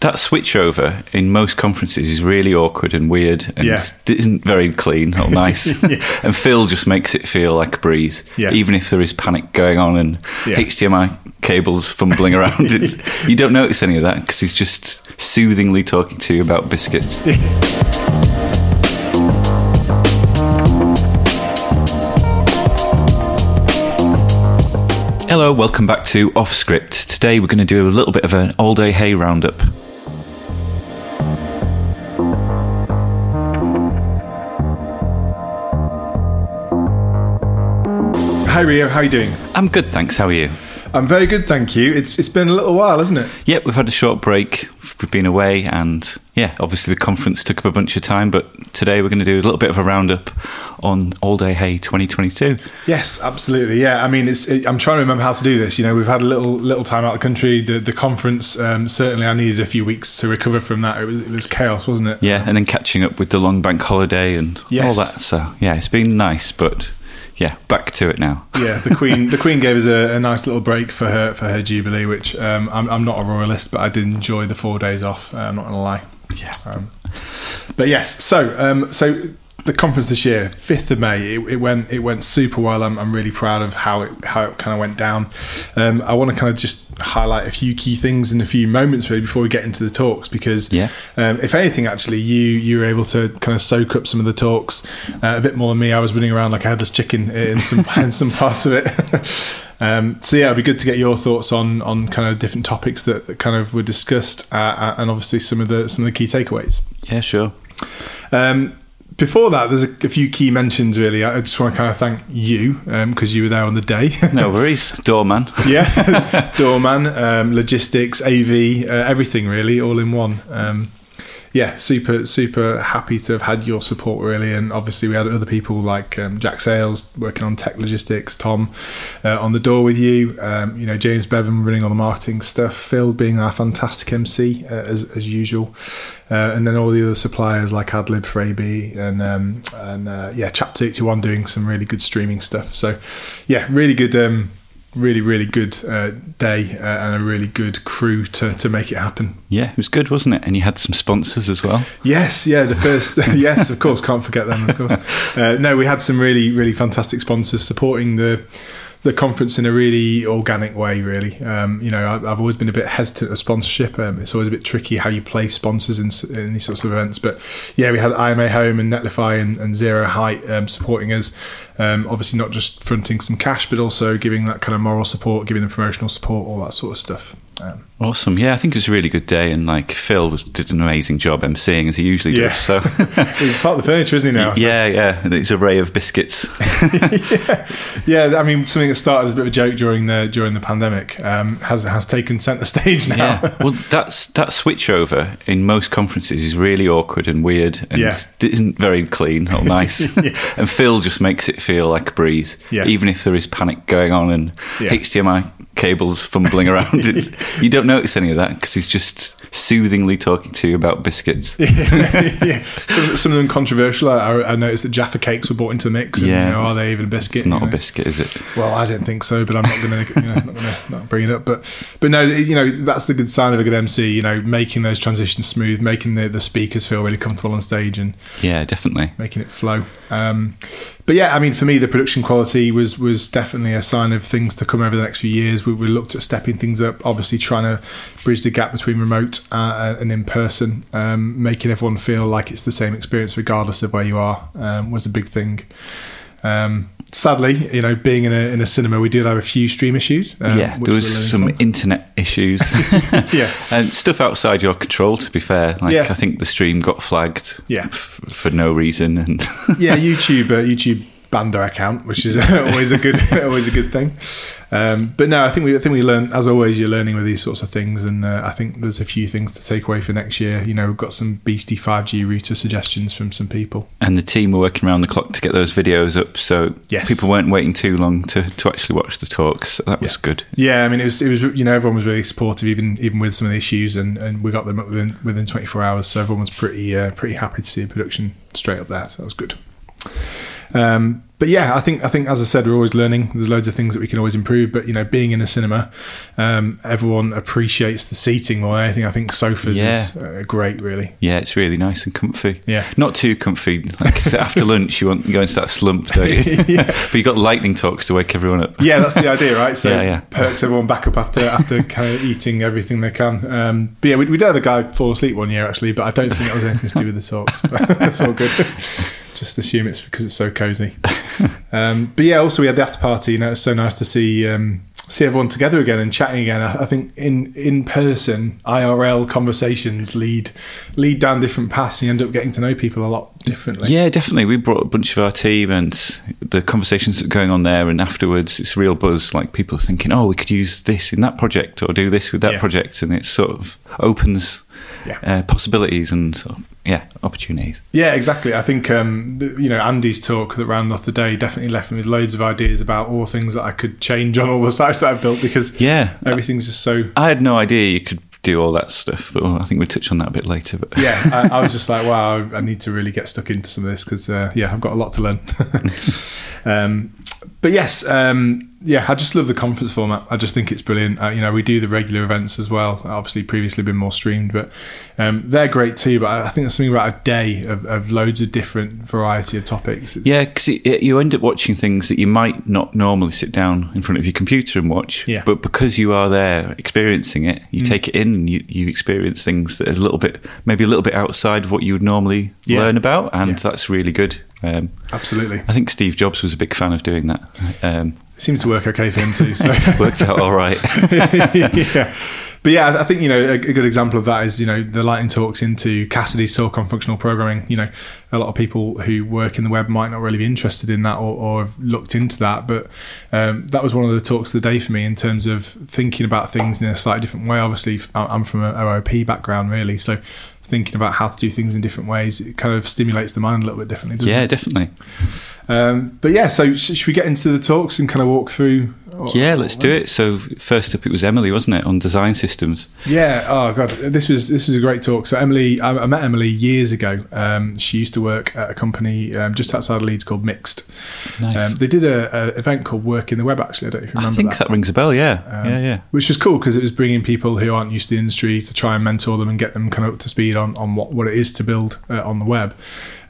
that switchover in most conferences is really awkward and weird and Yeah. isn't very clean or nice. Yeah. And Phil just makes it feel like a breeze, Yeah. even if there is panic going on and. HDMI cables fumbling around. you don't notice any of that because he's just soothingly talking to you about biscuits. Hello, welcome back to Off Script. Today we're going to do a little bit of an All Day Hey roundup. Hi Rio, how are you doing? I'm good, thanks. How are you? I'm very good, thank you. It's it's been a little while, hasn't it? Yep, we've had a short break. We've been away, and yeah, obviously the conference took up a bunch of time. But today we're going to do a little bit of a roundup on All Day Hey 2022. Yes, absolutely. Yeah, I mean, it's. It, I'm trying to remember how to do this. You know, we've had a little little time out of the country. The the conference um, certainly, I needed a few weeks to recover from that. It was, it was chaos, wasn't it? Yeah, and then catching up with the long bank holiday and Yes. all that. So yeah, it's been nice, but yeah, back to it now. Yeah, the Queen. The Queen gave us a, a nice little break for her for her jubilee, which um, I'm, I'm not a royalist, but I did enjoy the four days off. Uh, I'm not gonna lie. Yeah. Um, but yes, so um, so the conference this year, fifth of May, it, it went it went super well. I'm, I'm really proud of how it how it kind of went down. Um, I want to kind of just highlight a few key things in a few moments really before we get into the talks because Yeah. um, if anything, actually, you you were able to kind of soak up some of the talks uh, a bit more than me. I was running around like a headless chicken in some in some parts of it. um, so yeah, it'd be good to get your thoughts on on kind of different topics that, that kind of were discussed, uh, and obviously some of the some of the key takeaways. Yeah, sure. Um, before that, there's a, a few key mentions. Really, I just want to kind of thank you because you were there on the day. No worries, doorman. yeah, doorman, um, logistics, AV, uh, everything really, all in one. Um, yeah, super, super happy to have had your support really, and obviously we had other people like um, Jack Sales working on tech logistics, Tom uh, on the door with you, um, you know James Bevan running all the marketing stuff, Phil being our fantastic MC uh, as, as usual, uh, and then all the other suppliers like Adlib, Freybe, and um, and uh, yeah, Chapter Eighty One doing some really good streaming stuff. So yeah, really good. Um, really really good uh, day uh, and a really good crew to, to make it happen Yeah, it was good, wasn't it? And you had some sponsors as well. yes yeah the first yes of course can't forget them of course uh, no we had some really really fantastic sponsors supporting the the conference in a really organic way really. Um, you know I, I've always been a bit hesitant of sponsorship. Um, it's always a bit tricky how you place sponsors in, in these sorts of events. But yeah we had IMA Home and Netlify and, and Zero Height um, supporting us. Um, obviously not just fronting some cash but also giving that kind of moral support giving the promotional support all that sort of stuff. Um, Awesome. Yeah, I think it was a really good day, and like Phil was did an amazing job emceeing as he usually Yeah. does. So he's part of the furniture isn't he now So- yeah, yeah, it's a ray of biscuits. yeah, yeah, I mean, something that started as a bit of a joke during the during the pandemic um, has has taken centre stage now. Yeah. Well, that's that switch over in most conferences is really awkward and weird and Yeah. isn't very clean or nice. And Phil just makes it feel like a breeze, Yeah. even if there is panic going on and Yeah. HDMI cables fumbling around. you don't notice any of that because he's just soothingly talking to you about biscuits. yeah, some, some of them controversial. I, I noticed that Jaffa cakes were brought into the mix. And, Yeah, you know, are they even a biscuit? It's not you a biscuit, is it? Well, I don't think so, but I'm not going to, you know, to bring it up. But, but no, you know, that's the good sign of a good MC. You know, making those transitions smooth, making the the speakers feel really comfortable on stage, and Yeah, definitely. making it flow. Um, but yeah, I mean, for me, the production quality was was definitely a sign of things to come over the next few years. We, we looked at stepping things up, obviously trying to bridge the gap between remote uh, and in person, um, making everyone feel like it's the same experience regardless of where you are um, was a big thing. Um, sadly, you know, being in a in a cinema, we did have a few stream issues. Um, yeah, there was some from. internet issues. Yeah. and stuff outside your control. To be fair, like Yeah. I think the stream got flagged. Yeah. f- for no reason, and yeah, YouTube, uh, YouTube Bando account, which is always a good, always a good thing. Um, but no, I think we, I think we learn as always. You're learning with these sorts of things, and uh, I think there's a few things to take away for next year. You know, we've got some beastie 5G router suggestions from some people. and the team were working around the clock to get those videos up, so Yes. people weren't waiting too long to, to actually watch the talks. So that was good. Yeah, I mean, it was, it was, you know, everyone was really supportive, even even with some of the issues, and, and we got them up within within 24 hours. So everyone was pretty uh, pretty happy to see the production straight up there. So that was good. Um, but yeah, I think I think as I said, we're always learning. There's loads of things that we can always improve. But you know, being in a cinema, um, everyone appreciates the seating more than anything. I think sofas Yeah. is uh, great, really. Yeah, it's really nice and comfy. Yeah. Not too comfy. Like so after lunch, you want you go into that slump, don't you? but you got lightning talks to wake everyone up. Yeah, that's the idea, right? So Yeah, yeah. perks everyone back up after after kind of eating everything they can. Um, but yeah, we, we did have a guy fall asleep one year actually, but I don't think that was anything to do with the talks. But that's all good. Just assume it's because it's so cozy. Um, but yeah, also we had the after party. You know, it's so nice to see um, see everyone together again and chatting again. I, I think in in person IRL conversations lead lead down different paths. And you end up getting to know people a lot differently. Yeah, definitely. We brought a bunch of our team, and the conversations that are going on there, and afterwards, it's real buzz. Like people are thinking, "Oh, we could use this in that project, or do this with that Yeah. project," and it sort of opens Yeah. uh, possibilities and sort of, yeah, opportunities. Yeah, exactly. I think um, you know Andy's talk that ran off the day definitely left me with loads of ideas about all the things that I could change on all the sites that I've built because Yeah, everything's just so. I had no idea you could do all that stuff, but well, I think we'll touch on that a bit later. But Yeah, I, I was just like, wow, I need to really get stuck into some of this because uh, yeah, I've got a lot to learn. um, but yes, um, yeah, I just love the conference format. I just think it's brilliant. Uh, you know, we do the regular events as well. Obviously, previously been more streamed, but um, they're great too. But I think there's something about a day of, of loads of different variety of topics. It's, Yeah, because you end up watching things that you might not normally sit down in front of your computer and watch. Yeah. Mm. But because you are there experiencing it, you take it in and you, you experience things that are a little bit, maybe a little bit outside of what you would normally Yeah. learn about. And Yeah. that's really good. Um, absolutely. I think Steve Jobs was a big fan of doing that. Um, seems to work okay for him too. So. worked out all right. yeah. But yeah, I- think you know a, a good example of that is you know the lightning talks into Cassidy's talk on functional programming. You know, a lot of people who work in the web might not really be interested in that or, or have looked into that, but um, that was one of the talks of the day for me in terms of thinking about things in a slightly different way. Obviously, I'm from an OOP background, really, so thinking about how to do things in different ways it kind of stimulates the mind a little bit differently. Doesn't yeah, it? definitely. Um, but yeah, so sh- should we get into the talks and kind of walk through? Yeah, let's do it. So first up, it was Emily, wasn't it, on design systems? Yeah. Oh god, this was this was a great talk. So Emily, I, I met Emily years ago. Um, she used to work at a company um, just outside of Leeds called Mixd. Nice. Um, they did a, a event called Work in the Web. Actually, I don't know if you I remember think that. that. rings a bell. Yeah, Um, yeah, yeah. Which was cool because it was bringing people who aren't used to the industry to try and mentor them and get them kind of up to speed on, on what, what it is to build uh, on the web.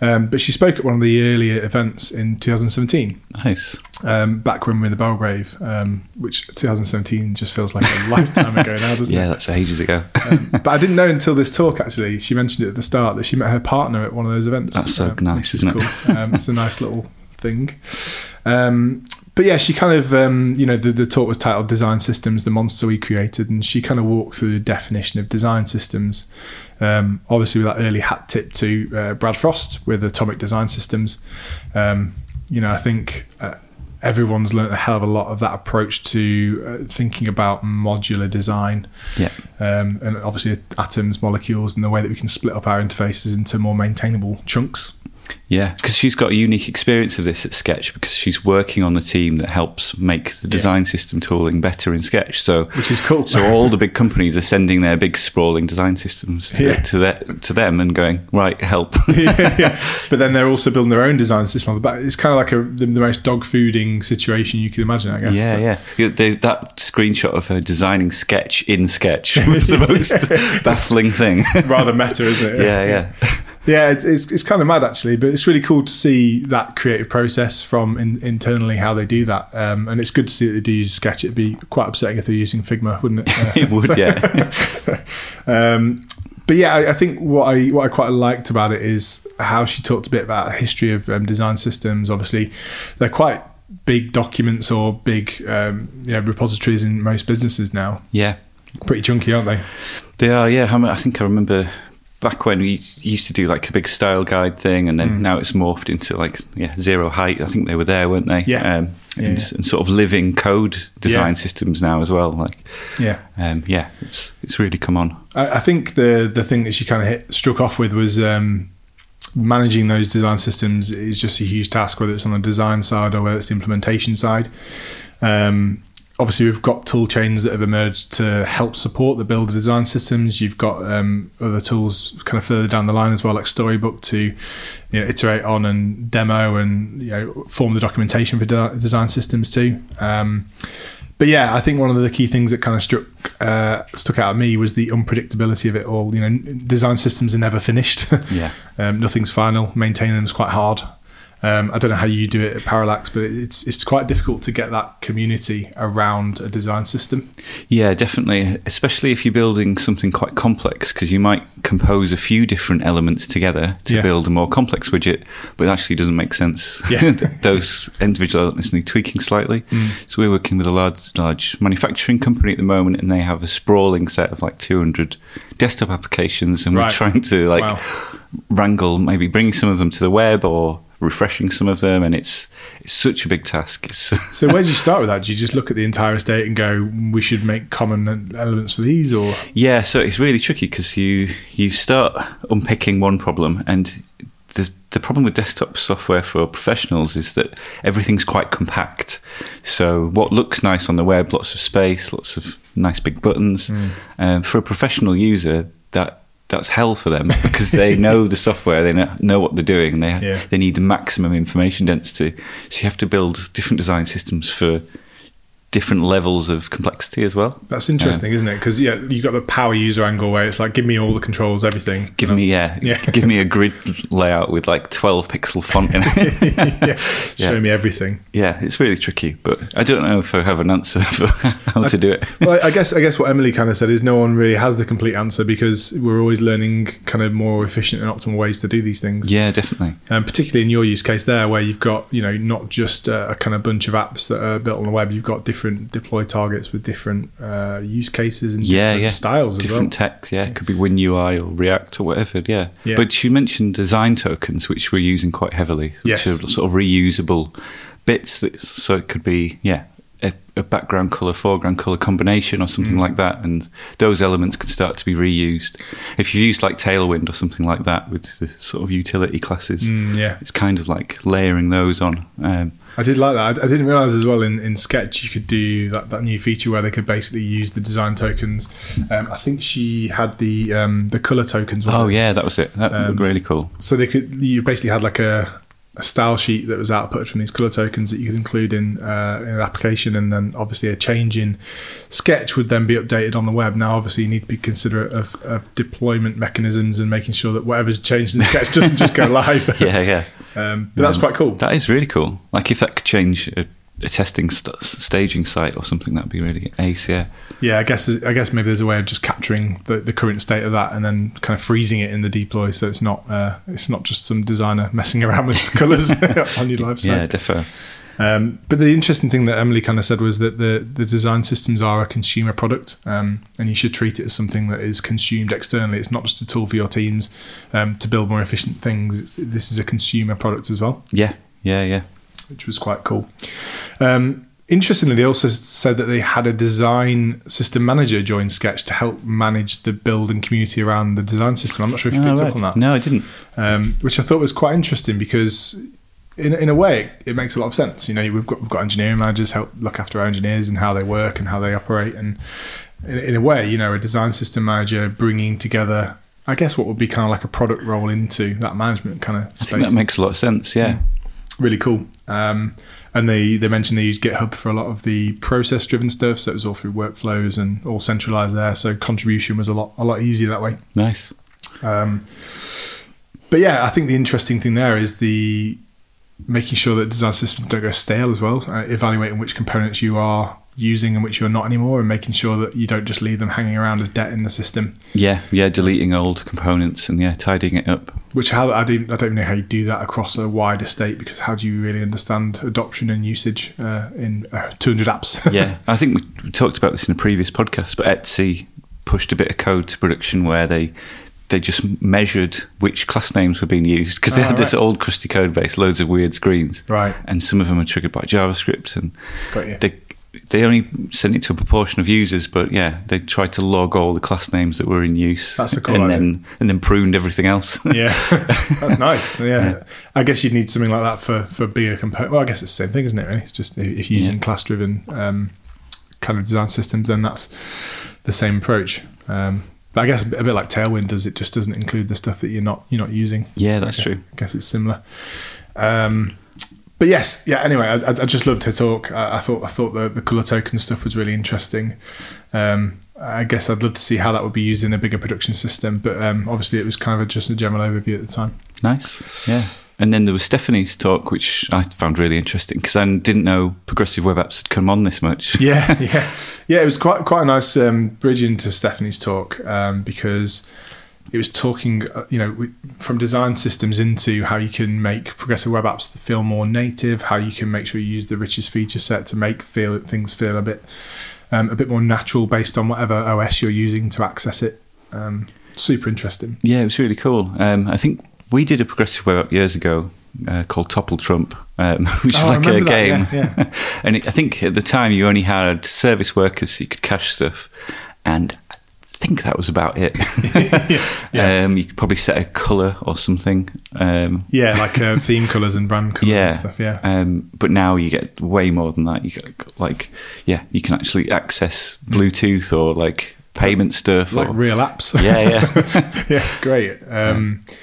Um, but she spoke at one of the earlier events in 2017, Nice. um, back when we were in the Belgrave, um, which 2017 just feels like a lifetime ago now, doesn't it? Yeah, that's ages ago. Um, but I didn't know until this talk actually. She mentioned it at the start that she met her partner at one of those events. That's so um, nice, is isn't it? cool. Um, it's a nice little thing. Um, but yeah, she kind of, um, you know, the, the talk was titled "Design Systems: The Monster We Created," and she kind of walked through the definition of design systems. Um, obviously, with that early hat tip to uh, Brad Frost with Atomic Design Systems. Um, you know, I think. Uh, Everyone's learned a hell of a lot of that approach to uh, thinking about modular design Yeah. um, and obviously atoms, molecules, and the way that we can split up our interfaces into more maintainable chunks. Yeah, because she's got a unique experience of this at Sketch because she's working on the team that helps make the design system tooling better in Sketch. So, Which is cool. so all the big companies are sending their big sprawling design systems to, Yeah. to, their, to them and going right, help. yeah, yeah. But then they're also building their own design system on the back. It's kind of like a, the, the most dog fooding situation you can imagine, I guess. yeah, But- yeah. Yeah, they- that screenshot of her designing Sketch in Sketch was the most baffling thing. Rather meta, isn't it? yeah, yeah. Yeah, it's, it's, it's kind of mad actually, but it's really cool to see that creative process from in, internally how they do that. Um, and it's good to see that they do use Sketch. It'd be quite upsetting if they're using Figma, wouldn't it? Uh, It would, yeah. um, but yeah, I, I think what I what I quite liked about it is how she talked a bit about the history of um, design systems. Obviously, they're quite big documents or big um, you know repositories in most businesses now. Yeah. Pretty chunky, aren't they? They are, yeah. I think I remember back when we used to do like a big style guide thing, and then Mm. now it's morphed into like yeah zero height. I think they were there, weren't they? Yeah. Um, Yeah, and, yeah. and sort of living code design Yeah. systems now as well. Like, Yeah. um, yeah, it's it's really come on. I, I think the the thing that she kind of hit struck off with was um, managing those design systems is just a huge task, whether it's on the design side or whether it's the implementation side. Um, obviously we've got tool chains that have emerged to help support the builder design systems. You've got um, other tools kind of further down the line as well, like Storybook to you know, iterate on and demo and you know form the documentation for de- design systems too. Um, but yeah, I think one of the key things that kind of struck uh, stuck out at me was the unpredictability of it all. You know, design systems are never finished. Yeah. um, nothing's final. Maintaining them is quite hard. Um, I don't know how you do it at Parallax, but it's it's quite difficult to get that community around a design system. Yeah, definitely. Especially if you're building something quite complex, because you might compose a few different elements together to Yeah. build a more complex widget, but it actually doesn't make sense. Yeah. Those individual elements need tweaking slightly. So we're working with a large, large manufacturing company at the moment, and they have a sprawling set of like 200 desktop applications, and Right. we're trying to like Wow. wrangle, maybe bringing some of them to the web or refreshing some of them, and it's it's such a big task. It's So where did you start with that? Do you just look at the entire estate and go, we should make common elements for these, or Yeah, so it's really tricky because you you start unpicking one problem, and the the problem with desktop software for professionals is that everything's quite compact. So what looks nice on the web, lots of space, lots of nice big buttons. Um, for a professional user, that that's hell for them because they know the software, they know, know what they're doing, and they Yeah. they need the maximum information density. So you have to build different design systems for different levels of complexity as well. that's interesting, isn't it? Because yeah, you've got the power user angle where it's like, give me all the controls, everything. Give me yeah, Yeah. give me a grid layout with like twelve pixel font in it. yeah, show me everything. yeah, it's really tricky, but I don't know if I have an answer for how to do it. well, I guess I guess what Emily kind of said is no one really has the complete answer because we're always learning kind of more efficient and optimal ways to do these things. Yeah, definitely. Um, particularly in your use case there, where you've got you know not just a, a kind of bunch of apps that are built on the web, you've got different deploy targets with different uh, use cases and Yeah, different yeah. styles as Different well. text, yeah. It could be WinUI or React or whatever, yeah. Yeah. But you mentioned design tokens, which we're using quite heavily, which Yes. are sort of reusable bits. That, so it could be, yeah, a, a background color, foreground color combination or something Mm. like that, and those elements can start to be reused. If you use like Tailwind or something like that with the sort of utility classes, Mm, yeah, it's kind of like layering those on. Um, I did like that. I, I didn't realize as well in, in Sketch you could do that, that new feature where they could basically use the design tokens. Um, I think she had the um, the color tokens. oh it? yeah, that was it. That Um, looked really cool. So they could you basically had like a, a style sheet that was output from these color tokens that you could include in uh, in an application, and then obviously a change in Sketch would then be updated on the web. Now, obviously, you need to be considerate of, of deployment mechanisms and making sure that whatever's changed in Sketch doesn't just go live. Yeah, yeah. Um, but that's quite cool. That is really cool. Like if that could change a, a testing st- staging site or something, that'd be really ace. Yeah, Yeah, I guess I guess maybe there's a way of just capturing the, the current state of that and then kind of freezing it in the deploy, so it's not uh, it's not just some designer messing around with colours on your live site. yeah, defo. Um, but the interesting thing that Emily kind of said was that the, the design systems are a consumer product, um, and you should treat it as something that is consumed externally. It's not just a tool for your teams um, to build more efficient things. It's, this is a consumer product as well, Yeah, yeah, yeah. which was quite cool. Um, interestingly, they also said that they had a design system manager join Sketch to help manage the build and community around the design system. I'm not sure if you Oh, picked right. up on that No, I didn't. um, which I thought was quite interesting because, in in a way, it, makes a lot of sense. You know, we've got we've got engineering managers help look after our engineers and how they work and how they operate, and in, in a way, you know, a design system manager bringing together, I guess, what would be kind of like a product role into that management kind of I think that makes a lot of sense. Yeah, really cool. Um, and they they mentioned they use GitHub for a lot of the process driven stuff, so it was all through workflows and all centralized there. So contribution was a lot a lot easier that way. nice. Um, but yeah, I think the interesting thing there is the making sure that design systems don't go stale as well. Uh, evaluating which components you are using and which you're not anymore, and making sure that you don't just leave them hanging around as debt in the system. Yeah, yeah. Deleting old components and yeah, tidying it up. Which how I don't I don't know how you do that across a wide estate because how do you really understand adoption and usage uh, in uh, 200 apps? Yeah, I think we, we talked about this in a previous podcast, but Etsy pushed a bit of code to production where they they just measured which class names were being used because they Ah, had this old crusty code base, loads of weird screens, right, and some of them are triggered by JavaScript, and got you. they they only sent it to a proportion of users, but yeah, they tried to log all the class names that were in use. That's a cool and idea. then and then pruned everything else. yeah, that's nice. Yeah. Yeah. I guess you'd need something like that for for bigger component. Well, I guess it's the same thing, isn't it? Really, it's just if you're using Yeah. class driven um, kind of design systems, then that's the same approach. Um, but I guess a bit, a bit like Tailwind does, it just doesn't include the stuff that you're not you're not using. Yeah, that's I true. I guess it's similar. Um, but yes, yeah. Anyway, I, I I just loved her talk. I, I thought I thought the, the color token stuff was really interesting. Um, I guess I'd love to see how that would be used in a bigger production system. But um, obviously, it was kind of just a general overview at the time. Nice. Yeah. And then there was Stephanie's talk, which I found really interesting because I didn't know progressive web apps had come on this much. yeah, yeah, yeah. It was quite quite a nice um, bridge into Stephanie's talk um, because it was talking, uh, you know, from design systems into how you can make progressive web apps feel more native, how you can make sure you use the richest feature set to make feel things feel a bit um, a bit more natural based on whatever OS you're using to access it. Um, super interesting. Yeah, it was really cool. Um, I think we did a progressive web app years ago uh, called Topple Trump, um, which Oh, I like a game. yeah, yeah. and it, I think at the time you only had service workers, so you could cache stuff, and I think that was about it. Yeah. Um, you could probably set a color or something. Um, Yeah, like uh, theme colors and brand colors yeah, and stuff. Yeah. Um, but now you get way more than that. You get like, yeah, you can actually access Bluetooth or like payment stuff. like or, real apps. yeah, yeah. yeah, it's great. Um, yeah,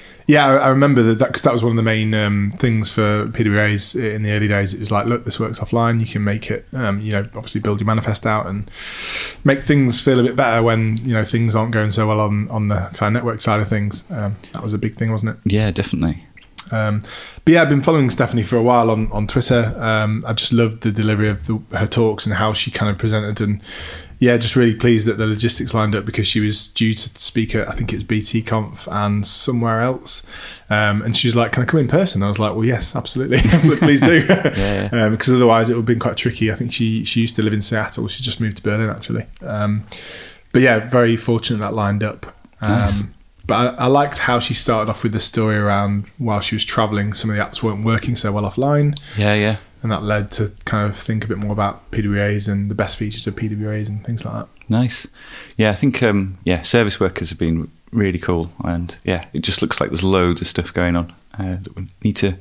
I, I remember that because that was one of the main um, things for PWAs in the early days. It was like, look, this works offline. You can make it, um, you know, obviously build your manifest out and make things feel a bit better when you know things aren't going so well on on the kind of network side of things. Um, that was a big thing, wasn't it? yeah, definitely. Um, but yeah, I've been following Stephanie for a while on, on Twitter. Um, I just loved the delivery of the, her talks and how she kind of presented. And yeah, just really pleased that the logistics lined up because she was due to speak at, I think it was BT Conf and somewhere else. Um, and she was like, Can I come in person? I was like, Well, yes, absolutely. Please do. Yeah. um, because otherwise it would have been quite tricky. I think she, she used to live in Seattle. She just moved to Berlin, actually. Um, but yeah, very fortunate that lined up. Um, Nice. But I, I liked how she started off with the story around while she was traveling, some of the apps weren't working so well offline, Yeah, yeah. and that led to kind of think a bit more about PWAs and the best features of PWAs and things like that. Nice. Yeah, I think um, yeah, service workers have been really cool, and yeah, it just looks like there's loads of stuff going on. Uh, that we need to.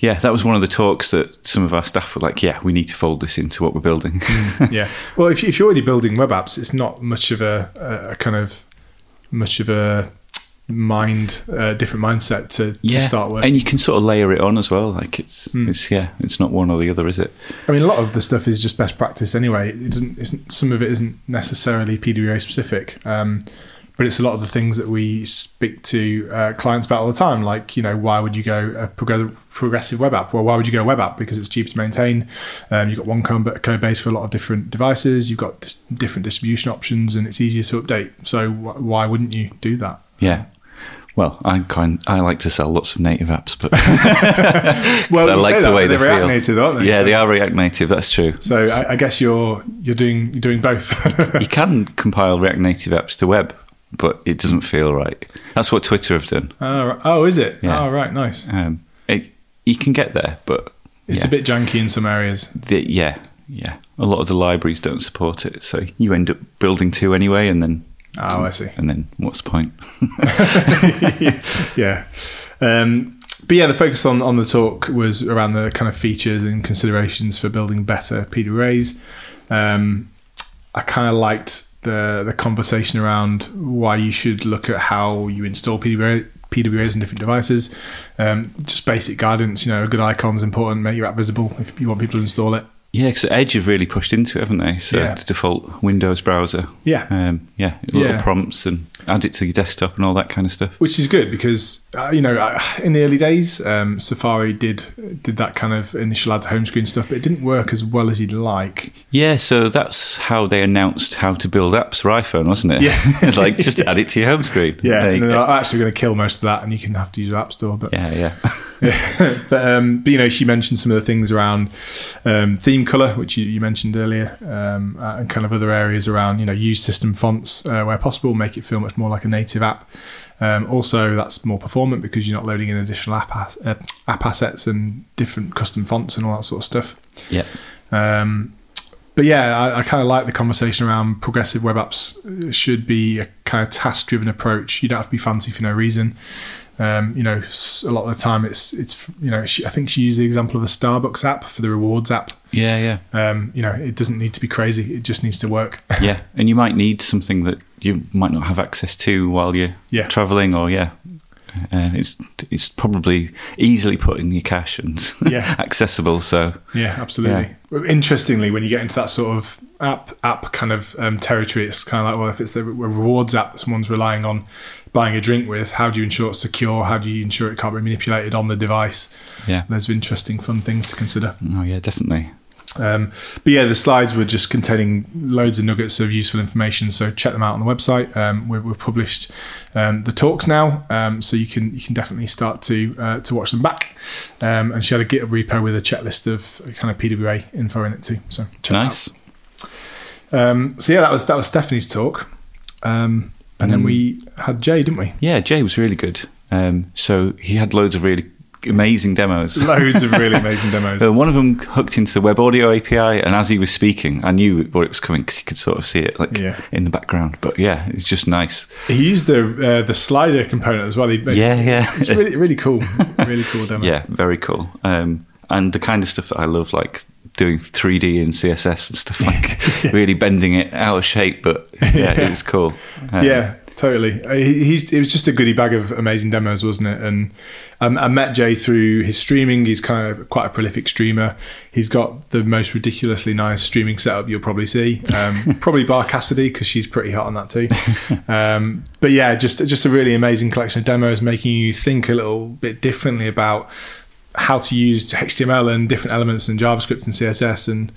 Yeah, that was one of the talks that some of our staff were like, "Yeah, we need to fold this into what we're building." yeah. Well, if, if you're already building web apps, it's not much of a, a kind of much of a mind uh, different mindset to, to start with and you can sort of layer it on as well. Like it's, Hmm. it's yeah, it's not one or the other, is it? I mean, a lot of the stuff is just best practice anyway. It doesn't. Some of it isn't necessarily PWA specific, um, but it's a lot of the things that we speak to uh, clients about all the time. Like, you know, why would you go a progr- progressive web app? Well, why would you go a web app? Because it's cheaper to maintain. Um, you've got one code code base for a lot of different devices. You've got dis- different distribution options, and it's easier to update. So, wh- why wouldn't you do that? Yeah. Well, I kind I like to sell lots of native apps, but Well, I like the that, way they they're React feel. native, aren't they? Yeah, So- they are React Native. That's true. So, I, I guess you're you're doing you're doing both. you can compile React Native apps to web, but it doesn't feel right. That's what Twitter have done. oh, oh, is it? Yeah. Oh, right, nice. Um, it, you can get there, but It's yeah, a bit janky in some areas. the, yeah, yeah. A lot of the libraries don't support it, so you end up building two anyway, and then Oh, I see. and then what's the point? yeah. Um, but yeah, the focus on, on the talk was around the kind of features and considerations for building better PWAs. Um, I kind of liked the the conversation around why you should look at how you install PWA, PWAs on different devices. Um, just basic guidance, you know, good icon is important. Make your app visible if you want people to install it. Yeah, because Edge have really pushed into it, haven't they? So Yeah. the default Windows browser. Yeah. Um, yeah, little Yeah. prompts and add it to your desktop and all that kind of stuff. which is good because uh, you know uh, in the early days um, Safari did did that kind of initial add to home screen stuff, but it didn't work as well as you'd like. Yeah, so that's how they announced how to build apps for iPhone, wasn't it? Yeah. it's like just add it to your home screen. Yeah, and go. they're actually going to kill most of that, and you can have to use your app store. But yeah, yeah. but, um, but you know, she mentioned some of the things around um, theme color, which you, you mentioned earlier, um, uh, and kind of other areas around you know use system fonts uh, where possible, make it feel much more like a native app. Um, also, that's more performant because you're not loading in additional app as- uh, app assets and different custom fonts and all that sort of stuff. yeah. Um, but yeah, I, I kind of like the conversation around progressive web apps uh, should be a kind of task driven approach. You don't have to be fancy for no reason. Um, you know, a lot of the time it's it's you know she, I think she used the example of a Starbucks app for the rewards app. Yeah, yeah, Um, you know, it doesn't need to be crazy; it just needs to work. yeah. And you might need something that you might not have access to while you're Yeah. traveling, or yeah. Uh, it's it's probably easily put in your cache and Yeah. accessible. So Yeah, absolutely. Interestingly, when you get into that sort of app app kind of um, territory, it's kind of like, well, if it's the rewards app that someone's relying on buying a drink with, how do you ensure it's secure? How do you ensure it can't be manipulated on the device? yeah, There's interesting, fun things to consider. oh yeah, definitely. Um, but yeah, the slides were just containing loads of nuggets of useful information. So check them out on the website. Um, we've, we've published um, the talks now, um, so you can you can definitely start to uh, to watch them back. Um, and she had a GitHub repo with a checklist of kind of PWA info in it too. So Nice. Um, so yeah, that was that was Stephanie's talk, um, and then we had Jhey, didn't we? Yeah, Jhey was really good. Um, so he had loads of really amazing demos. Loads of really amazing demos. Uh, one of them hooked into the web audio API, and as he was speaking, I knew what it was coming because you could sort of see it like Yeah. in the background. But yeah, it's just nice. He used the uh, the slider component as well. He, Yeah, yeah, it's really really cool, really cool demo. yeah, very cool. Um, and the kind of stuff that I love, like doing 3D and CSS and stuff like really bending it out of shape. But yeah, it was cool. Um, yeah, totally. Uh, he, he's it was just a goodie bag of amazing demos, wasn't it? And um, I met Jhey through his streaming. He's kind of quite a prolific streamer. He's got the most ridiculously nice streaming setup you'll probably see. Um, probably Bar Cassidy because she's pretty hot on that too. Um, but yeah, just just a really amazing collection of demos, making you think a little bit differently about how to use HTML and different elements and JavaScript and CSS and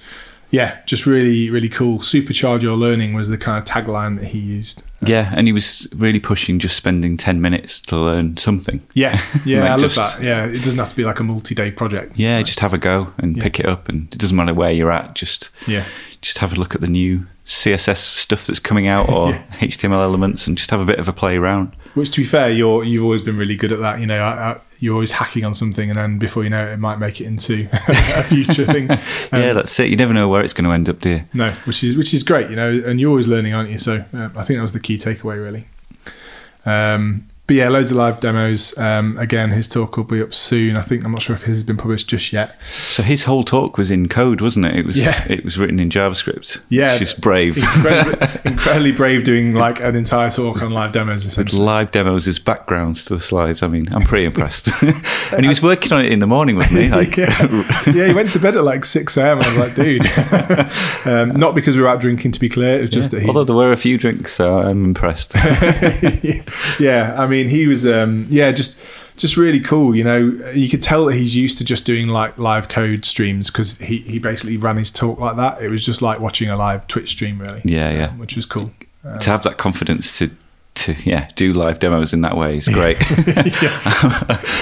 yeah, just really really cool. Supercharge your learning was the kind of tagline that he used. Yeah, and he was really pushing just spending 10 minutes to learn something. Yeah, yeah, Like I love that. Yeah, it doesn't have to be like a multi-day project. Yeah, just have a go and Yeah. pick it up, and it doesn't matter where you're at. Just yeah, just have a look at the new CSS stuff that's coming out or Yeah. HTML elements, and just have a bit of a play around. Which to be fair, you're you've always been really good at that. You know, I, I, you're always hacking on something, and then before you know it, it might make it into a future thing. Um, yeah, that's it. You never know where it's going to end up, do you? no, which is which is great. You know, and you're always learning, aren't you? So uh, I think that was the key takeaway, really. Um, but yeah, loads of live demos. Um, again, his talk will be up soon. I think I'm not sure if his has been published just yet. So his whole talk was in code, wasn't it? It was. Yeah. It was written in JavaScript. Yeah. she's brave. Incredibly, incredibly brave doing like an entire talk on live demos. With live demos as backgrounds to the slides. I mean, I'm pretty impressed. and he was working on it in the morning, wasn't he? Like, yeah, he went to bed at like 6 a.m. I was like, dude. um, not because we were out drinking, to be clear. It was just Yeah, that he. Although there were a few drinks, so I'm impressed. yeah, I mean, he was, um, yeah, just just really cool. You know, you could tell that he's used to just doing like live code streams because he, he basically ran his talk like that. It was just like watching a live Twitch stream, really. Yeah, yeah. Um, which was cool. to have that confidence to to yeah do live demos in that way is great.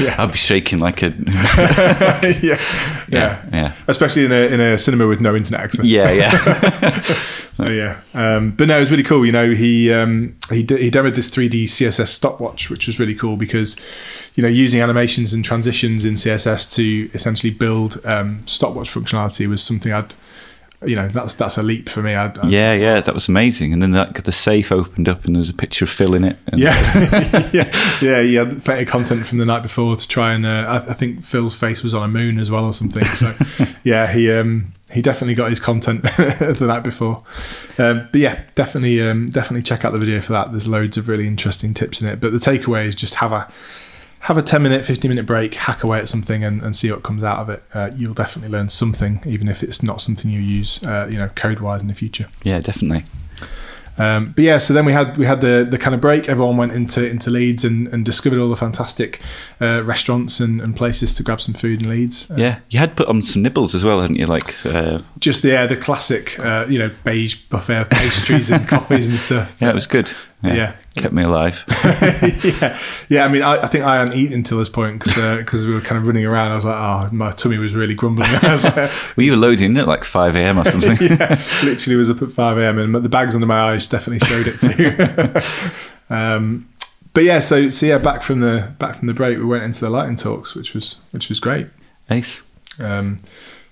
Yeah. I'll be shaking like a yeah. yeah. yeah yeah Especially in a in a cinema with no internet access. yeah yeah. So yeah, um, but no, it was really cool. You know, he um, he d- he demoed this 3D CSS stopwatch, which was really cool because you know using animations and transitions in CSS to essentially build um, stopwatch functionality was something I'd you know that's that's a leap for me. I'd, I'd yeah yeah that was amazing. And then that the safe opened up and there was a picture of Phil in it. And Yeah, yeah, yeah. Had plenty of content from the night before to try and. Uh, I, I think Phil's face was on a moon as well or something. So, yeah, he um, he definitely got his content the night before. Um, but yeah, definitely um, definitely check out the video for that. There's loads of really interesting tips in it. But the takeaway is just have a have a 10 minute 15 minute break hack away at something and, and see what comes out of it uh, you'll definitely learn something even if it's not something you use uh, you know code wise in the future yeah definitely. um, but yeah, so then we had we had the the kind of break. Everyone went into into Leeds and, and discovered all the fantastic uh, restaurants and, and places to grab some food in Leeds. Uh, Yeah, you had put on some nibbles as well, hadn't you? Like uh, Just the yeah, the classic uh, you know beige buffet of pastries and coffees and stuff. yeah, it was good. Yeah. kept me alive. yeah, yeah. I mean, I, I think I hadn't eaten until this point because we were kind of running around. I was like, oh, my tummy was really grumbling. Was like, Were you loading at like five a.m. or something? yeah, literally was up at 5 a.m. and the bags under my eyes definitely showed it too. um, but yeah, so so yeah, back from the back from the break, we went into the lighting talks, which was which was great. Ace. Um,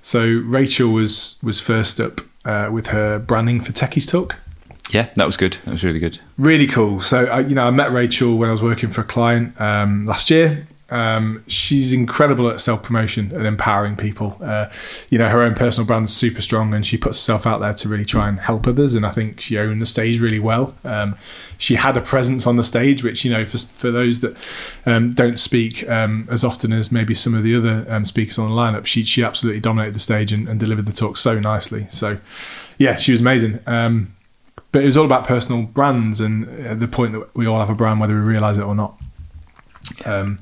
so Rachel was was first up, uh, with her branding for Techies Talk. Yeah, that was good. That was really good. Really cool. So, I, you know, I met Rachel when I was working for a client um, last year. Um, she's incredible at self promotion and empowering people. Uh, you know, her own personal brand's super strong, and she puts herself out there to really try and help others. And I think she owned the stage really well. Um, she had a presence on the stage, which you know, for for those that um, don't speak um, as often as maybe some of the other um, speakers on the lineup, she she absolutely dominated the stage and, and, delivered the talk so nicely. So, yeah, she was amazing. Um, but it was all about personal brands and uh, the point that we all have a brand, whether we realize it or not. Um,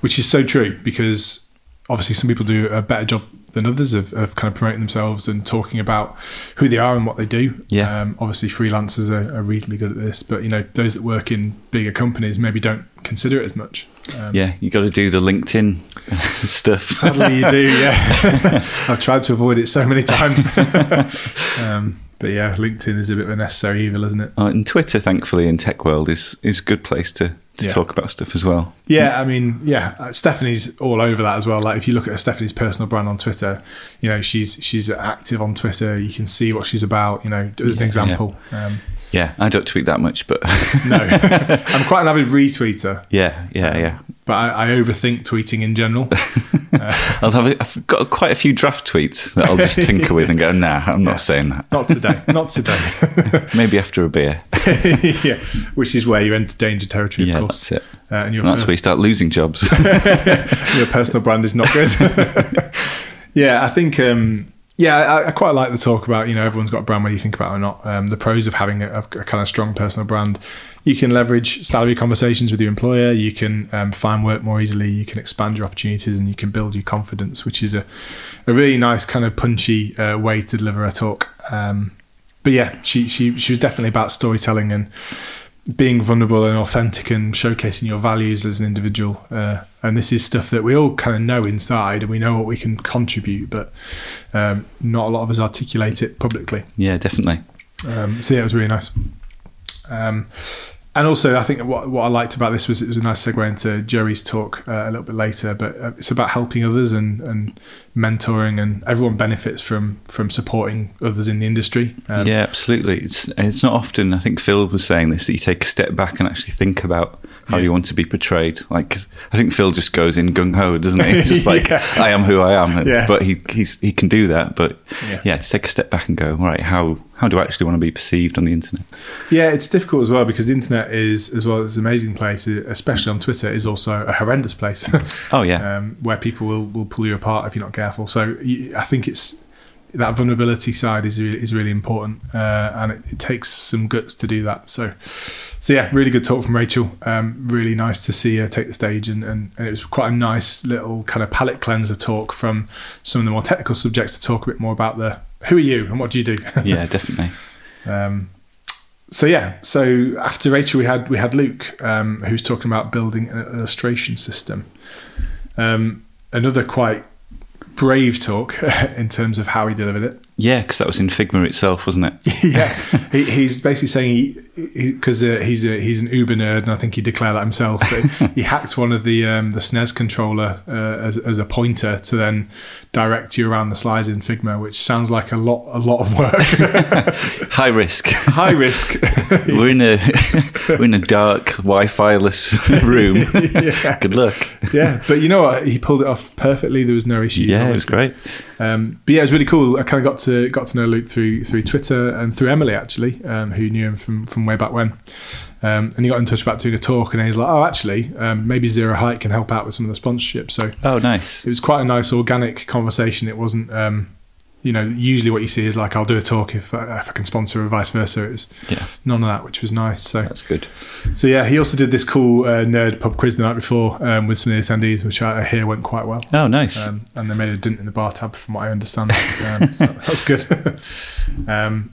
which is so true because obviously some people do a better job than others of, of kind of promoting themselves and talking about who they are and what they do. Yeah. Um, obviously, freelancers are, are, reasonably good at this, but you know those that work in bigger companies maybe don't consider it as much. Um, yeah, you got to do the LinkedIn stuff. Sadly, you do. Yeah, I've tried to avoid it so many times. But yeah, LinkedIn is a bit of a necessary evil, isn't it? Oh, and Twitter, thankfully, in tech world is is a good place to to yeah. talk about stuff as well. Yeah, I mean, yeah, uh, Stephanie's all over that as well. Like if you look at Stephanie's personal brand on Twitter, you know, she's she's active on Twitter. You can see what she's about. You know, as an example. Yeah. Um, yeah, I don't tweet that much, but no, I'm quite an avid retweeter. Yeah, yeah, yeah. But I, I overthink tweeting in general. Uh, I'll have a, I've got quite a few draft tweets that I'll just tinker with and go, Nah, I'm not saying that. Not today. Not today. Maybe after a beer. yeah, which is where you enter danger territory. Yeah, of course. that's it. Uh, and, that's where you start losing jobs. your personal brand is not good. yeah, I think. Um, yeah, I, I, quite like the talk about you know everyone's got a brand whether you think about it or not. Um, the pros of having a, a, kind of strong personal brand. You can leverage salary conversations with your employer. You can um, find work more easily. You can expand your opportunities, and you can build your confidence, which is a, a really nice kind of punchy uh, way to deliver a talk. Um, but yeah, she she she was definitely about storytelling and being vulnerable and authentic and showcasing your values as an individual. Uh, and this is stuff that we all kind of know inside and we know what we can contribute, but um, not a lot of us articulate it publicly. Yeah, definitely. Um, so yeah, it was really nice. Um, and also, I think what, what I liked about this was it was a nice segue into Joey's talk uh, a little bit later. But uh, it's about helping others and, and mentoring, and everyone benefits from from supporting others in the industry. Um, yeah, absolutely. It's it's not often. I think Phil was saying this that you take a step back and actually think about how yeah. you want to be portrayed. Like I think Phil just goes in gung ho, doesn't he? just like yeah. I am who I am. Yeah. But he he's, he can do that. But yeah. to take a step back and go, right, how how do I actually want to be perceived on the internet? Yeah, it's difficult as well because the internet is as well as an amazing place, especially on Twitter, is also a horrendous place. oh yeah, um, where people will will pull you apart if you're not careful. So I think it's that vulnerability side is really, is really important, uh, and it, it, takes some guts to do that. So, so yeah, really good talk from Rachel. Um, really nice to see her take the stage, and, and, and, it was quite a nice little kind of palate cleanser talk from some of the more technical subjects to talk a bit more about the who are you and what do you do. yeah, definitely. Um, so yeah, so after Rachel, we had we had Luke, um, who's talking about building an illustration system. Um, another quite brave talk in terms of how he delivered it. Yeah, because that was in Figma itself, wasn't it? yeah, he, he's basically saying he because uh, he's a, he's an Uber nerd, and I think he declared that himself. But he hacked one of the um, the SNES controller uh, as, as a pointer to then direct you around the slides in Figma, which sounds like a lot a lot of work. High risk. High risk. we're in a we're in a dark Wi-Fi-less room. yeah. Good luck. yeah, but you know what? He pulled it off perfectly. There was no issue. Yeah, it was great. Um, but yeah, it was really cool. I kind of got to got to know Luke through through Twitter and through Emily actually, um, who knew him from from way back when. Um, and he got in touch about doing a talk, and he's like, "Oh, actually, um, maybe Zero Height can help out with some of the sponsorship." So, oh, nice. It was quite a nice organic conversation. It wasn't, um, you know, usually what you see is like, "I'll do a talk if I, if I can sponsor, or vice versa." It was yeah. none of that, which was nice. So that's good. So yeah, he also did this cool uh, nerd pub quiz the night before um, with some of the attendees, which I hear went quite well. Oh, nice. Um, and they made a dent in the bar tab, from what I understand. Um, so that was good. Um,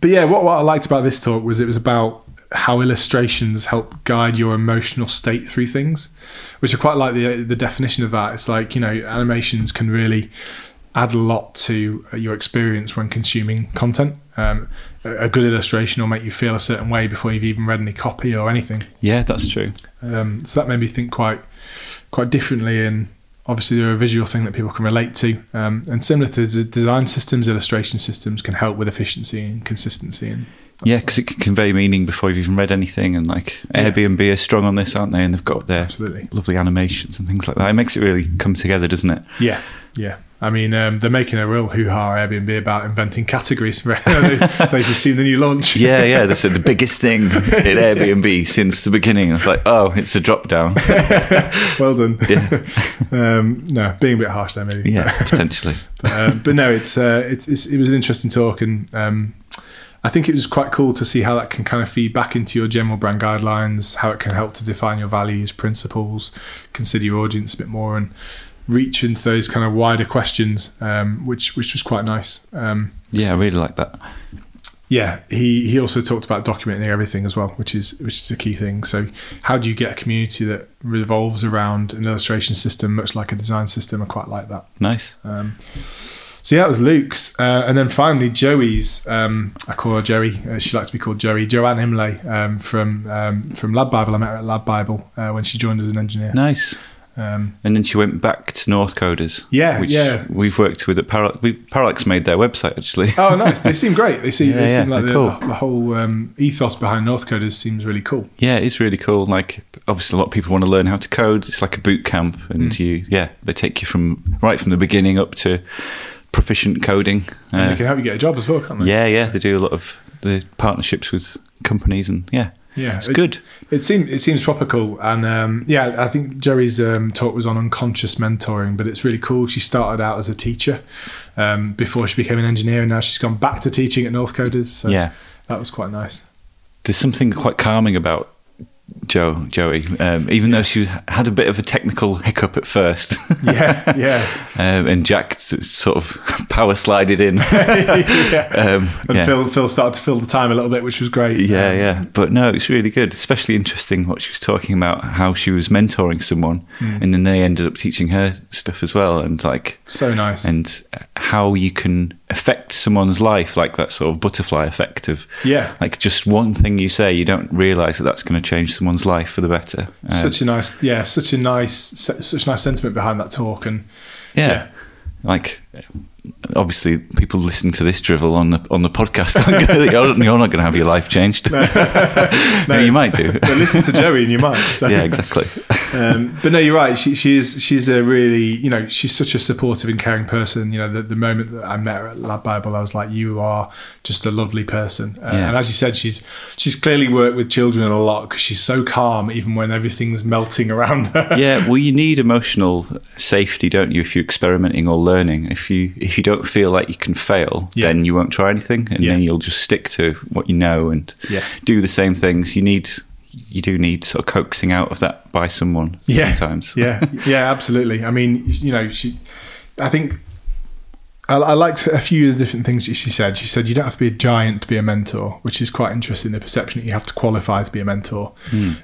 but yeah, what, what I liked about this talk was it was about how illustrations help guide your emotional state through things, which I quite like the the definition of that. It's like you know animations can really add a lot to your experience when consuming content. Um, a good illustration will make you feel a certain way before you've even read any copy or anything. Yeah, that's true. Um, so that made me think quite quite differently and obviously, they're a visual thing that people can relate to, um, and similar to the design systems, illustration systems can help with efficiency and consistency. And Yeah, because it can convey meaning before you've even read anything. And like Yeah. Airbnb are strong on this, aren't they? And they've got their Absolutely. lovely animations and things like that. It makes it really come together, doesn't it? yeah, yeah. I mean, um, they're making a real hoo ha Airbnb about inventing categories. They've just seen the new launch. Yeah, yeah. They said the biggest thing in Airbnb since the beginning. I was like, oh, it's a drop down. well done. Yeah, Um, no, being a bit harsh there, maybe. yeah, potentially. but, um, but no, it's, uh, it's, it's it was an interesting talk, and um, I think it was quite cool to see how that can kind of feed back into your general brand guidelines, how it can help to define your values, principles, consider your audience a bit more, and reach into those kind of wider questions, um, which which was quite nice. Um, Yeah, I really like that. yeah, he he also talked about documenting everything as well, which is which is a key thing. So, how do you get a community that revolves around an illustration system, much like a design system? I quite like that. Nice. Um, so yeah, that was Luke's, uh, and then finally Joey's. Um, I call her Joey. Uh, she likes to be called Joey. Joanne Imlay um, from um, from LADbible. I met her at LADbible uh, when she joined as an engineer. Nice. Um, And then she went back to Northcoders. Yeah, which yeah. We've worked with at Parallax. We, Parallax made their website actually. oh, nice! They seem great. They seem, Yeah, they yeah, seem like the, cool. the whole um, ethos behind Northcoders seems really cool. Yeah, it's really cool. Like, obviously, a lot of people want to learn how to code. It's like a boot camp, and Mm. you, yeah, they take you from right from the beginning up to proficient coding. And Uh, they can help you get a job as well, can't they? yeah, yeah, they do a lot of the partnerships with companies, and yeah, yeah. it's It- good. It seems it seems proper cool, and um, yeah, I think Jerry's um, talk was on unconscious mentoring, but it's really cool. She started out as a teacher um, before she became an engineer, and now she's gone back to teaching at Northcoders. So yeah, that was quite nice. there's something quite calming about Joe Joey, um, even though she had a bit of a technical hiccup at first. Yeah, yeah, Um, and Jack sort of power slided in. yeah. Um, And yeah. Phil Phil started to fill the time a little bit, which was great. Yeah, Um, yeah. But no, it's really good. Especially interesting what she was talking about, how she was mentoring someone, Hmm. and then they ended up teaching her stuff as well, and like, so nice. and how you can affect someone's life, like that sort of butterfly effect of, yeah, like just one thing you say, you don't realize that that's going to change someone's life for the better. Um, such a nice, yeah, such a nice, such a nice sentiment behind that talk, and yeah. yeah. Like, obviously, people listening to this drivel on the on the podcast, aren't gonna- you're, you're not going to have your life changed. no, you might do. but listen to Joey and you might. So. yeah, exactly. um, but no, you're right. She, she is. She's a really, you know, she's such a supportive and caring person. You know, the, the moment that I met her at LADbible, I was like, you are just a lovely person. Uh, Yeah. And as you said, she's she's clearly worked with children a lot because she's so calm, even when everything's melting around her. yeah, well, you need emotional safety, don't you? If you're experimenting or learning, if you if you don't feel like you can fail, Yeah. then you won't try anything, and Yeah. then you'll just stick to what you know and Yeah. do the same things. You need you do need sort of coaxing out of that by someone yeah, sometimes. yeah, yeah, absolutely. I mean, you know, she. I think I, I liked a few of the different things that she said. She said you don't have to be a giant to be a mentor, which is quite interesting. The perception that you have to qualify to be a mentor.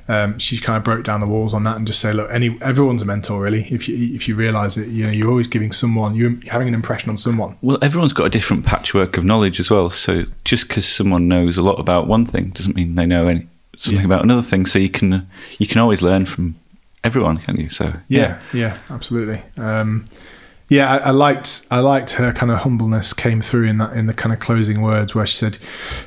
Um, she kind of broke down the walls on that and just say, look, any everyone's a mentor really. If you if you realise it, you know, you're always giving someone, you're having an impression on someone. Well, everyone's got a different patchwork of knowledge as well. So just because someone knows a lot about one thing doesn't mean they know any something Yeah. about another thing. So you can you can always learn from everyone, can you? So Yeah, yeah, absolutely. Um, yeah, I, I liked I liked her kind of humbleness came through in that in the kind of closing words where she said,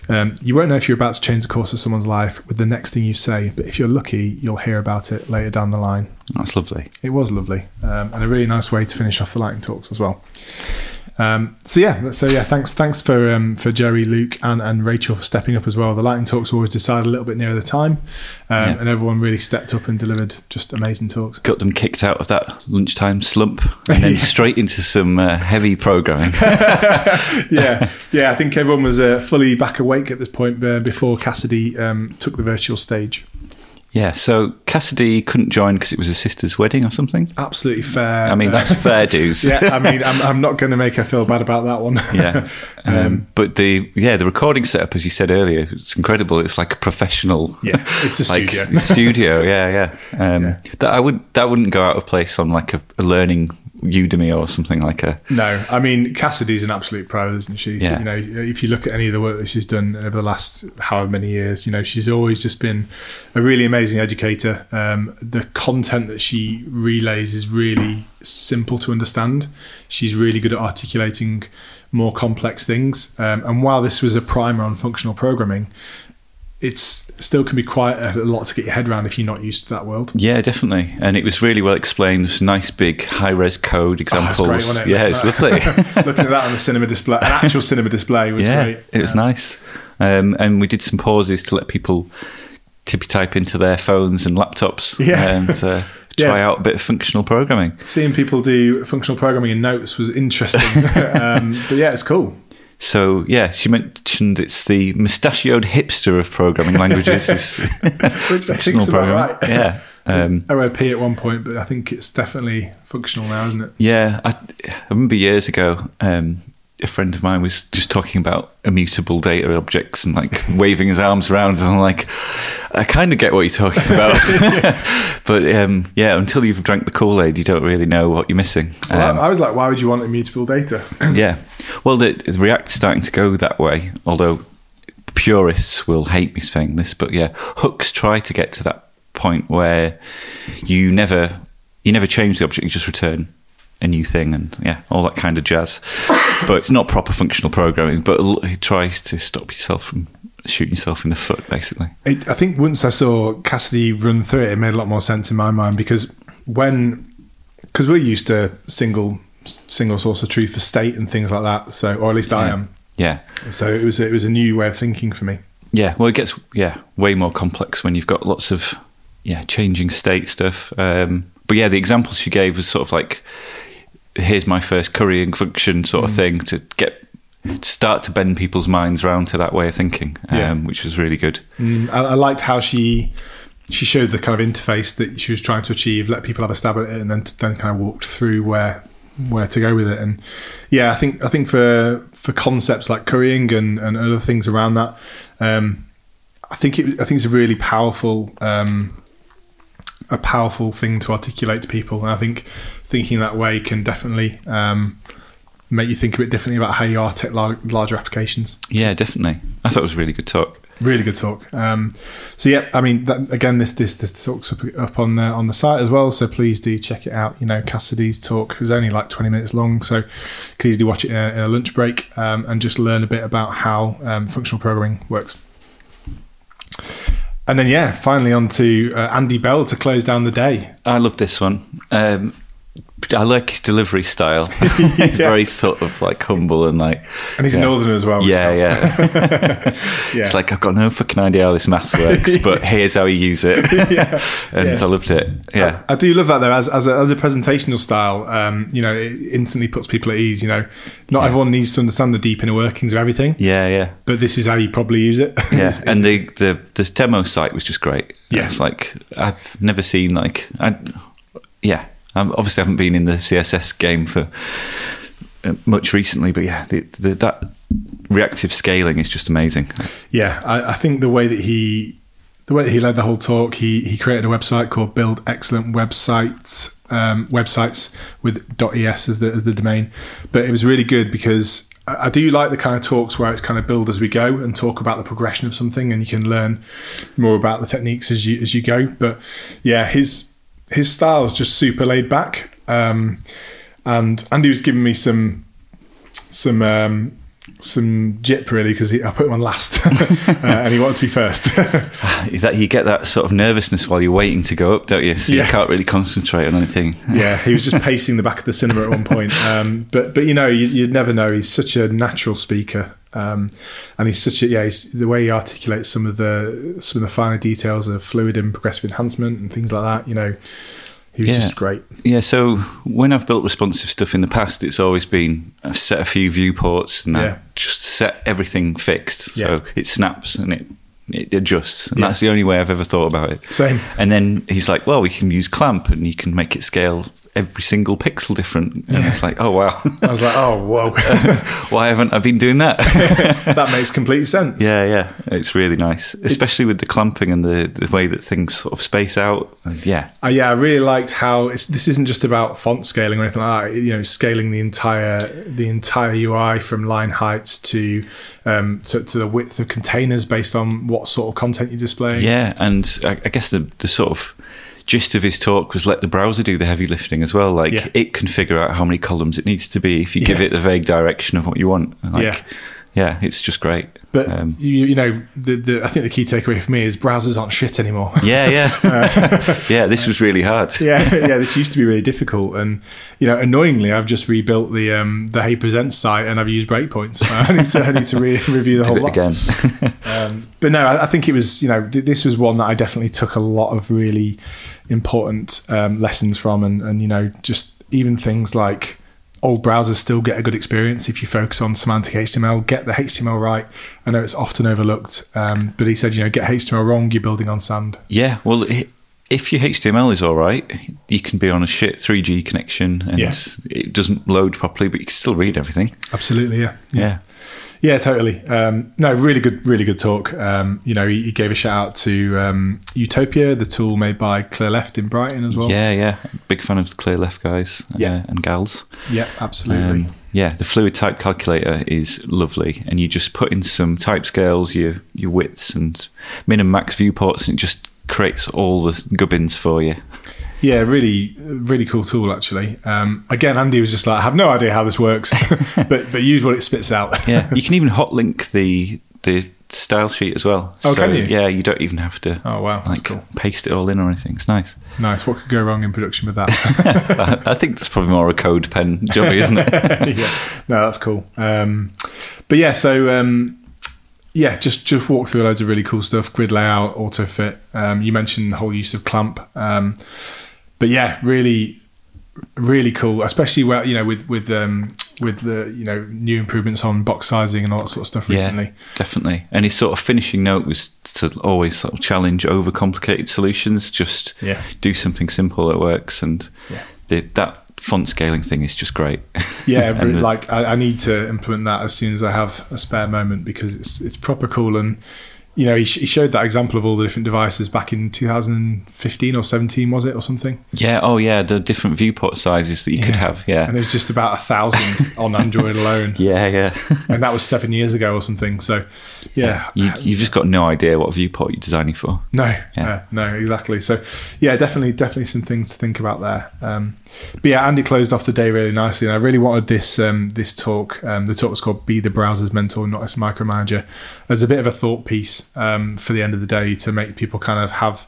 um, "You won't know if you're about to change the course of someone's life with the next thing you say, but if you're lucky, you'll hear about it later down the line." that's lovely. It was lovely um, and a really nice way to finish off the lightning talks as well. Um, so yeah, so yeah, thanks, thanks for um, for Jerry, Luke, and, and Rachel for stepping up as well. The lightning talks always decided a little bit nearer the time, um, Yeah. and everyone really stepped up and delivered just amazing talks. got them kicked out of that lunchtime slump and then Yeah. straight into some uh, heavy programming. yeah, yeah. I think everyone was uh, fully back awake at this point uh, before Cassidy um, took the virtual stage. Yeah, so Cassidy couldn't join because it was a sister's wedding or something. Absolutely fair. I mean, that's fair dues. yeah. I mean, I'm, I'm not going to make her feel bad about that one. yeah. Um, but the yeah the recording setup, as you said earlier, it's incredible. It's like a professional. Yeah, it's a like, studio. studio, yeah, yeah. Um, Yeah. That I would that wouldn't go out of place on like a, a learning Udemy or something like a. No, I mean Cassidy's an absolute pro, isn't she? So, Yeah. you know, if you look at any of the work that she's done over the last however many years, you know, she's always just been a really amazing educator. Um, the content that she relays is really simple to understand. She's really good at articulating more complex things. Um, and while this was a primer on functional programming, it's still can be quite a, lot to get your head around if you're not used to that world. Yeah, definitely, and it was really well explained. There's nice big high res code Oh, examples. great, wasn't it? Yeah, it's lovely. Looking at that on the cinema display, an actual cinema display was yeah, great. it was nice. Um, and we did some pauses to let people tippy type into their phones and laptops Yeah. and uh, try Yes. out a bit of functional programming. Seeing people do functional programming in notes was interesting. um, but yeah, it's cool. So yeah, she mentioned it's the mustachioed hipster of programming languages. is Which I about programming. right. Yeah. Um, OOP at one point, but I think it's definitely functional now, isn't it? Yeah, I, I remember years ago, um, a friend of mine was just talking about immutable data objects and like waving his arms around, and I'm like, I kind of get what you're talking about, but um, yeah, until you've drank the Kool Aid, you don't really know what you're missing. Well, Um, I, I was like, why would you want immutable data? yeah, well, the, the React's starting to go that way, although purists will hate me saying this, but yeah, hooks try to get to that point where you never you never change the object, you just return a new thing, and yeah, all that kind of jazz. but it's not proper functional programming, but it tries to stop yourself from shooting yourself in the foot, basically. It, I think once I saw Cassidy run through it, it made a lot more sense in my mind because when because we're used to single single source of truth for state and things like that. So, or at least I am. Yeah. So it was it was a new way of thinking for me. Yeah, well, it gets yeah way more complex when you've got lots of yeah changing state stuff. Um, but yeah, the example she gave was sort of like here's my first currying function sort of thing to get to start to bend people's minds around to that way of thinking, um, Yeah. which was really good. Mm, I, I liked how she she showed the kind of interface that she was trying to achieve, let people have a stab at it, and then then kind of walked through where where to go with it. And yeah, I think I think for for concepts like currying and, and other things around that, um, I think it I think it's a really powerful um, a powerful thing to articulate to people. And I think thinking that way can definitely um, make you think a bit differently about how you articulate lar- larger applications. Yeah, definitely. I thought it was a really good talk. Really good talk. Um, so yeah, I mean, that, again, this this this talk's up, up on the on the site as well. So please do check it out. You know, Cassidy's talk was only like twenty minutes long, so you can easily watch it in a, in a lunch break um, and just learn a bit about how um, functional programming works. And then yeah, finally on to uh, Andy Bell to close down the day. I love this one. Um, I like his delivery style. Very sort of like humble and like. And he's yeah. northern as well. Yeah, yeah. yeah. It's like I've got no fucking idea how this math works, but here's how you use it, yeah. and Yeah. I loved it. Yeah, I do love that though, as as a, as a presentational style. Um, you know, it instantly puts people at ease. You know, not everyone needs to understand the deep inner workings of everything, yeah, yeah, but this is how you probably use it. yeah. It's- And the the the demo site was just great. Yeah. it's like I've never seen like I, yeah. I obviously haven't been in the CSS game for uh, much recently, but yeah, the, the, that reactive scaling is just amazing. yeah, I, I think the way that he the way that he led the whole talk, he he created a website called Build Excellent Websites um, websites with .es as the as the domain. But it was really good because I I do like the kind of talks where it's kind of build as we go and talk about the progression of something, and you can learn more about the techniques as you as you go. But yeah, his his style is just super laid back, um, and Andy was giving me some some um, some jip really because I put him on last, uh, and he wanted to be first. that you get that sort of nervousness while you're waiting to go up, don't you? So Yeah. you can't really concentrate on anything. yeah, he was just pacing the back of the cinema at one point. Um, but but you know, you, you'd never know. He's such a natural speaker, um, and he's such a yeah. He's, the way he articulates some of the some of the finer details of fluid and progressive enhancement and things like that. You know, he was Yeah. just great. Yeah, so when I've built responsive stuff in the past, it's always been I set a few viewports and Yeah. I just set everything fixed. So Yeah. it snaps and it it adjusts. And Yeah. that's the only way I've ever thought about it. Same. And then he's like, well, we can use clamp and you can make it scale every single pixel different. And Yeah. it's like, oh, wow. I was like, oh, whoa. Why haven't I been doing that? that makes complete sense. yeah, yeah. It's really nice, especially with the clamping and the, the way that things sort of space out. And yeah. Uh, yeah, I really liked how it's, this isn't just about font scaling or anything like that. You know, scaling the entire the entire UI from line heights to um, to, to the width of containers based on what sort of content you're displaying. Yeah, and I, I guess the the sort of gist of his talk was let the browser do the heavy lifting as well. Like Yeah. it can figure out how many columns it needs to be if you give it the vague direction of what you want. Like, Yeah. Yeah, it's just great. But Um, you, you know, the, the, I think the key takeaway for me is browsers aren't shit anymore. yeah, yeah, yeah. This was really hard. yeah, yeah. This used to be really difficult, and you know, annoyingly, I've just rebuilt the um, the Hey Presents site, and I've used breakpoints. So I need to I need to re- review the Do whole lot. again. Um, but no, I, I think it was you know th- this was one that I definitely took a lot of really important um, lessons from, and and you know just even things like old browsers still get a good experience if you focus on semantic HTML. Get the HTML right. I know it's often overlooked, um, but he said you know get HTML wrong, you're building on sand. yeah, well. if your HTML is all right, you can be on a shit 3G connection and it doesn't load properly, but you can still read everything. Absolutely, yeah, Yeah. Yeah, totally. Um, no, really good, really good talk. Um, you know, he, he gave a shout out to um, Utopia, the tool made by Clearleft in Brighton as well. Yeah, yeah. Big fan of the Clearleft guys Yeah. uh, and gals. yeah, absolutely. Um, yeah, the fluid type calculator is lovely, and you just put in some type scales, your your widths and min and max viewports, and it just creates all the gubbins for you. Yeah, really, really cool tool actually. Um, again, Andy was just like, I have no idea how this works, but but use what it spits out. Yeah, you can even hot link the the style sheet as well. Oh, can you? Yeah, you don't even have to Oh wow, that's like cool. paste it all in or anything. It's nice. Nice. What could go wrong in production with that? I, I think that's probably more a CodePen job, isn't it? yeah, no, that's cool. Um, but yeah, so um, yeah, just just walk through loads of really cool stuff. Grid layout, auto fit. Um, you mentioned the whole use of clamp, um, but yeah, really, really cool. Especially where you know with with um, with the you know new improvements on box sizing and all that sort of stuff recently. Yeah, definitely. And his sort of finishing note was to always sort of challenge overcomplicated solutions. Just Yeah. do something simple that works, and Yeah. the, that font scaling thing is just great. Yeah, but the- like I, I need to implement that as soon as I have a spare moment because it's it's proper cool and you know he, sh- he showed that example of all the different devices back in 2015 or 17 was it or something yeah. Oh, yeah. The different viewport sizes that you could have. Yeah. and it was just about a thousand on Android alone yeah, yeah. and that was seven years ago or something so yeah, you, you've just got no idea what viewport you're designing for. No, Yeah. no, no, exactly. So, yeah, definitely, definitely some things to think about there. Um, but yeah, Andy closed off the day really nicely, and I really wanted this um, this talk. Um, the talk was called "Be the Browser's Mentor, Not Its Micromanager," as a bit of a thought piece um, for the end of the day to make people kind of have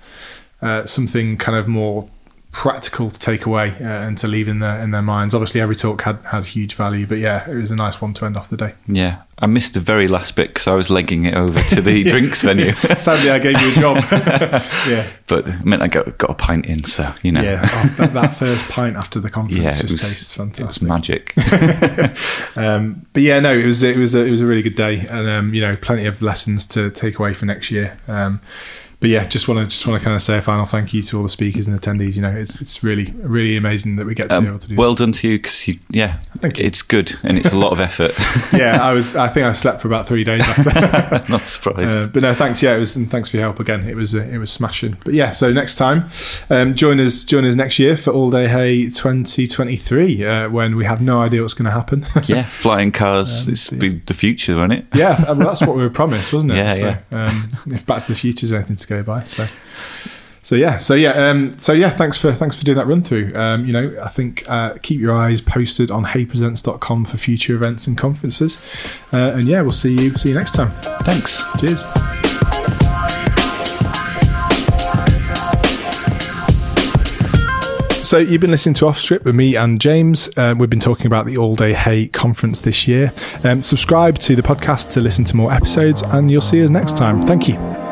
uh, something kind of more practical to take away uh, and to leave in their in their minds. Obviously, every talk had had huge value, but yeah, it was a nice one to end off the day. Yeah. I missed the very last bit because I was legging it over to the drinks venue, Sadly, I gave you a job. yeah. but it meant I got, got a pint in, so, you know. Yeah, oh, that, that first pint after the conference Yeah, just was, tastes fantastic. magic. um, but yeah, no, it was it was a, it was a really good day, and um, you know, plenty of lessons to take away for next year. Um, but yeah, just want to just want to kind of say a final thank you to all the speakers and attendees. You know, it's it's really really amazing that we get to be able Um, to do. well done to you because you, yeah, Thank you. it's good and it's a lot of effort. yeah, I was I think I slept for about three days after. Not surprised. Uh, but no, thanks. Yeah, it was, and thanks for your help again. It was uh, it was smashing. But yeah, so next time, um, join us join us next year for All Day Hey 2023 uh, when we have no idea what's going to happen. yeah, flying cars. Um, it's yeah. be the future, won't it? yeah, well, that's what we were promised, wasn't it? Yeah, so, yeah. Um, if Back to the Future is anything go by, so. So yeah, so yeah, um, so yeah. Thanks for thanks for doing that run through. Um, you know, I think uh, keep your eyes posted on heypresents.com for future events and conferences. Uh, and yeah, we'll see you see you next time. Thanks. Cheers. So you've been listening to Off Strip with me and James. Um, we've been talking about the All Day Hey conference this year. Um, subscribe to the podcast to listen to more episodes, and you'll see us next time. Thank you.